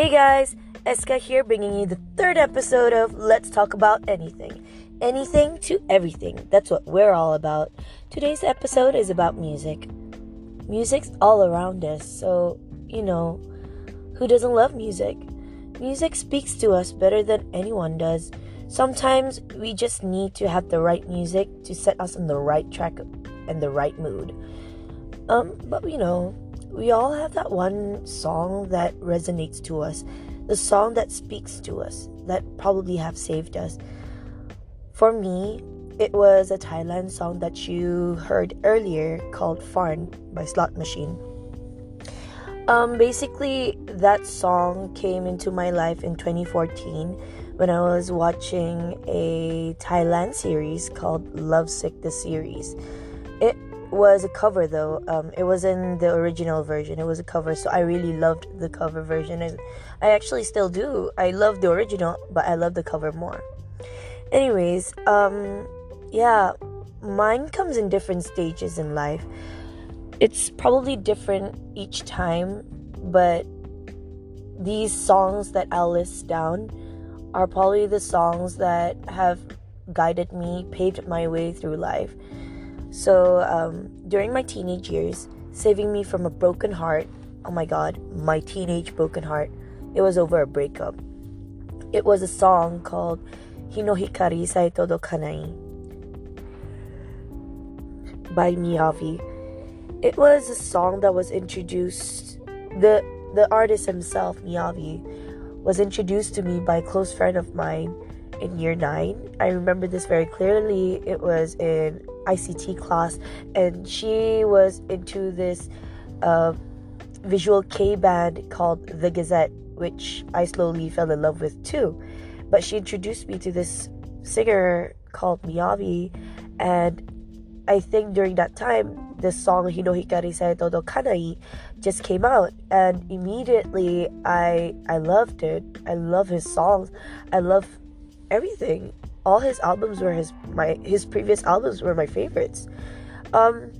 Hey guys, Eska here bringing you the third episode of Let's Talk About Anything. Anything to everything. That's what we're all about. Today's episode is about music. Music's all around us, so, you know, who doesn't love music? Music speaks to us better than anyone does. Sometimes we just need to have the right music to set us on the right track and the right mood. Um, but you know, we all have that one song that resonates to us, the song that speaks to us, that probably have saved us. For me, it was a Thailand song that you heard earlier called Farn by Slot Machine. Um, basically, that song came into my life in 2014 when I was watching a Thailand series called Lovesick the Series. Was a cover though. Um, it wasn't the original version. It was a cover, so I really loved the cover version. And I actually still do. I love the original, but I love the cover more. Anyways, um, yeah, mine comes in different stages in life. It's probably different each time, but these songs that I'll list down are probably the songs that have guided me, paved my way through life. So, um, during my teenage years, saving me from a broken heart, oh my god, my teenage broken heart, it was over a breakup. It was a song called Hinohikari Saitodo Kanai by Miyavi. It was a song that was introduced, the, the artist himself, Miyavi, was introduced to me by a close friend of mine in year nine. I remember this very clearly. It was in ICT class, and she was into this uh, visual Kei band called The Gazette, which I slowly fell in love with too. But she introduced me to this singer called Miyavi, and I think during that time, this song Hinohikari Saitodo Kanai just came out, and immediately I I loved it. I love his songs. I love everything all his albums were his my his previous albums were my favorites. Um,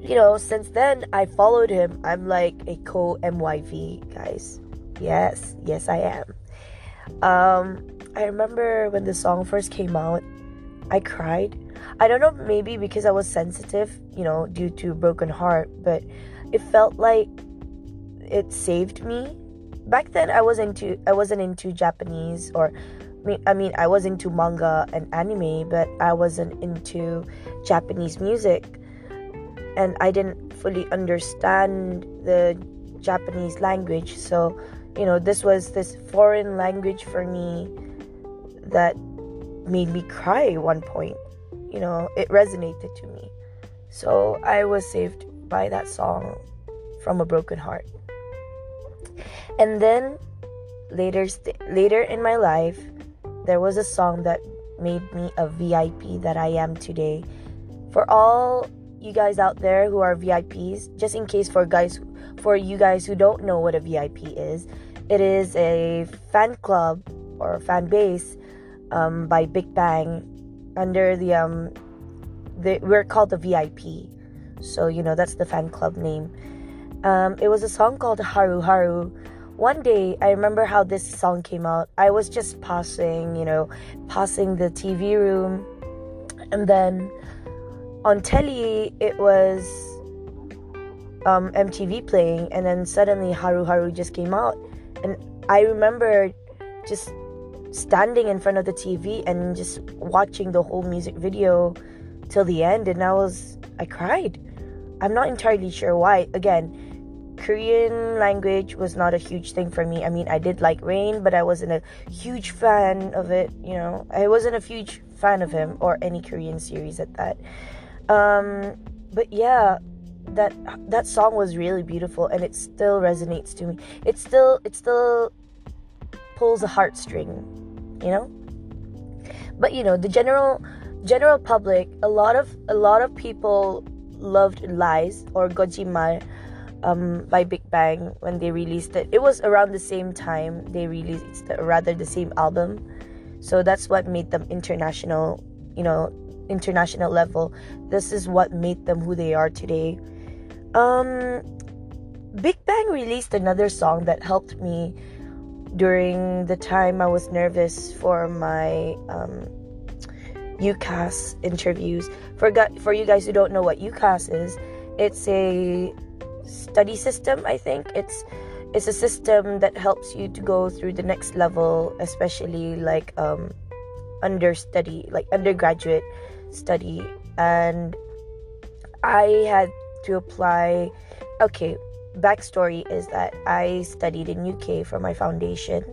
you know, since then I followed him. I'm like a co MYV guys. Yes, yes I am. Um, I remember when the song first came out, I cried. I don't know, maybe because I was sensitive, you know, due to broken heart, but it felt like it saved me. Back then I wasn't into I wasn't into Japanese or I mean, I was into manga and anime, but I wasn't into Japanese music. And I didn't fully understand the Japanese language. So, you know, this was this foreign language for me that made me cry at one point. You know, it resonated to me. So I was saved by that song from a broken heart. And then later st- later in my life, there was a song that made me a VIP that I am today. For all you guys out there who are VIPs, just in case for guys for you guys who don't know what a VIP is, it is a fan club or fan base um, by Big Bang under the um the, we're called the VIP. So you know that's the fan club name. Um, it was a song called Haru Haru one day I remember how this song came out. I was just passing, you know, passing the TV room, and then on telly it was um, MTV playing, and then suddenly Haru Haru just came out, and I remember just standing in front of the TV and just watching the whole music video till the end, and I was I cried. I'm not entirely sure why. Again, Korean language was not a huge thing for me. I mean, I did like Rain, but I wasn't a huge fan of it, you know. I wasn't a huge fan of him or any Korean series at that. Um, but yeah, that that song was really beautiful and it still resonates to me. It still it still pulls a heartstring, you know? But you know, the general general public, a lot of a lot of people loved Lies or Geojitmal um, by Big Bang when they released it. It was around the same time they released, rather the same album. So that's what made them international, you know, international level. This is what made them who they are today. Um, Big Bang released another song that helped me during the time I was nervous for my um, UCAS interviews. For for you guys who don't know what UCAS is, it's a study system. I think it's it's a system that helps you to go through the next level, especially like um, understudy, like undergraduate study. And I had to apply. Okay, backstory is that I studied in UK for my foundation,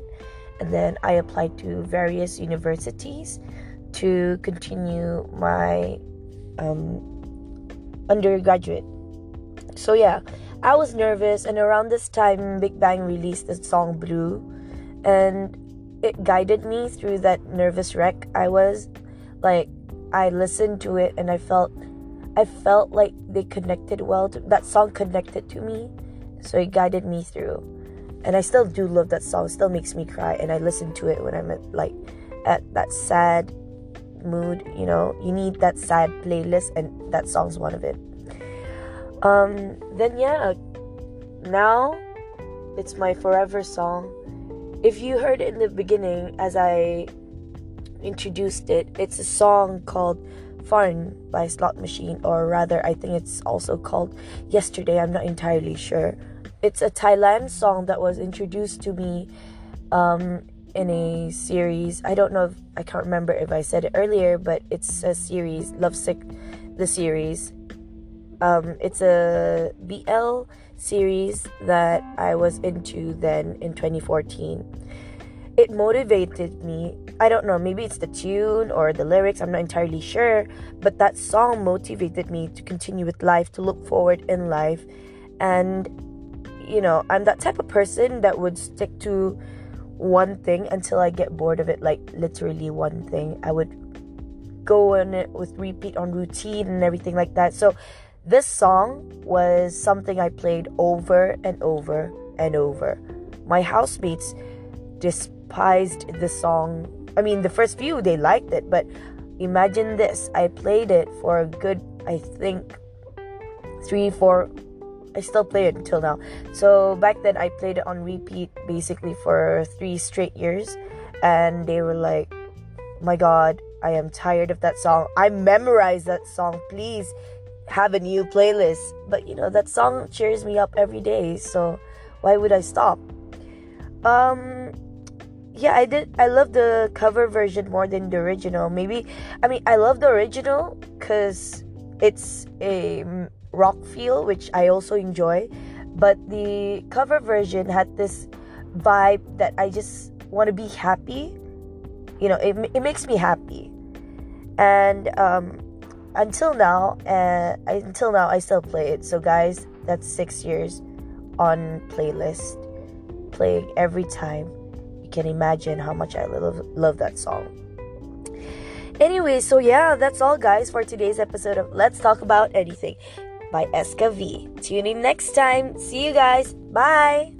and then I applied to various universities to continue my um, undergraduate. So yeah, I was nervous, and around this time, Big Bang released the song Blue, and it guided me through that nervous wreck I was. Like, I listened to it, and I felt, I felt like they connected well. To, that song connected to me, so it guided me through. And I still do love that song. It still makes me cry, and I listen to it when I'm at like at that sad mood. You know, you need that sad playlist, and that song's one of it. Um, then yeah, now it's my forever song. If you heard it in the beginning as I introduced it, it's a song called Fun by Slot Machine, or rather, I think it's also called Yesterday. I'm not entirely sure. It's a Thailand song that was introduced to me um, in a series. I don't know if I can't remember if I said it earlier, but it's a series, Lovesick, the series um, it's a BL series that I was into then in 2014. It motivated me. I don't know, maybe it's the tune or the lyrics, I'm not entirely sure, but that song motivated me to continue with life, to look forward in life. And, you know, I'm that type of person that would stick to one thing until I get bored of it, like literally one thing. I would go on it with repeat on routine and everything like that. So this song was something I played over and over and over. My housemates despised the song. I mean, the first few they liked it, but imagine this I played it for a good, I think, three, four. I still play it until now. So back then, I played it on repeat basically for three straight years, and they were like, "My God, I am tired of that song. I memorized that song. Please have a new playlist. But you know, that song cheers me up every day, so why would I stop? Um yeah, I did I love the cover version more than the original. Maybe I mean, I love the original cuz it's a rock feel which I also enjoy, but the cover version had this vibe that I just want to be happy. You know, it, it makes me happy. And um until now, uh, until now, I still play it. So, guys, that's six years on playlist, playing every time. You can imagine how much I love love that song. Anyway, so yeah, that's all, guys, for today's episode of Let's Talk About Anything by SKV. Tune in next time. See you guys. Bye.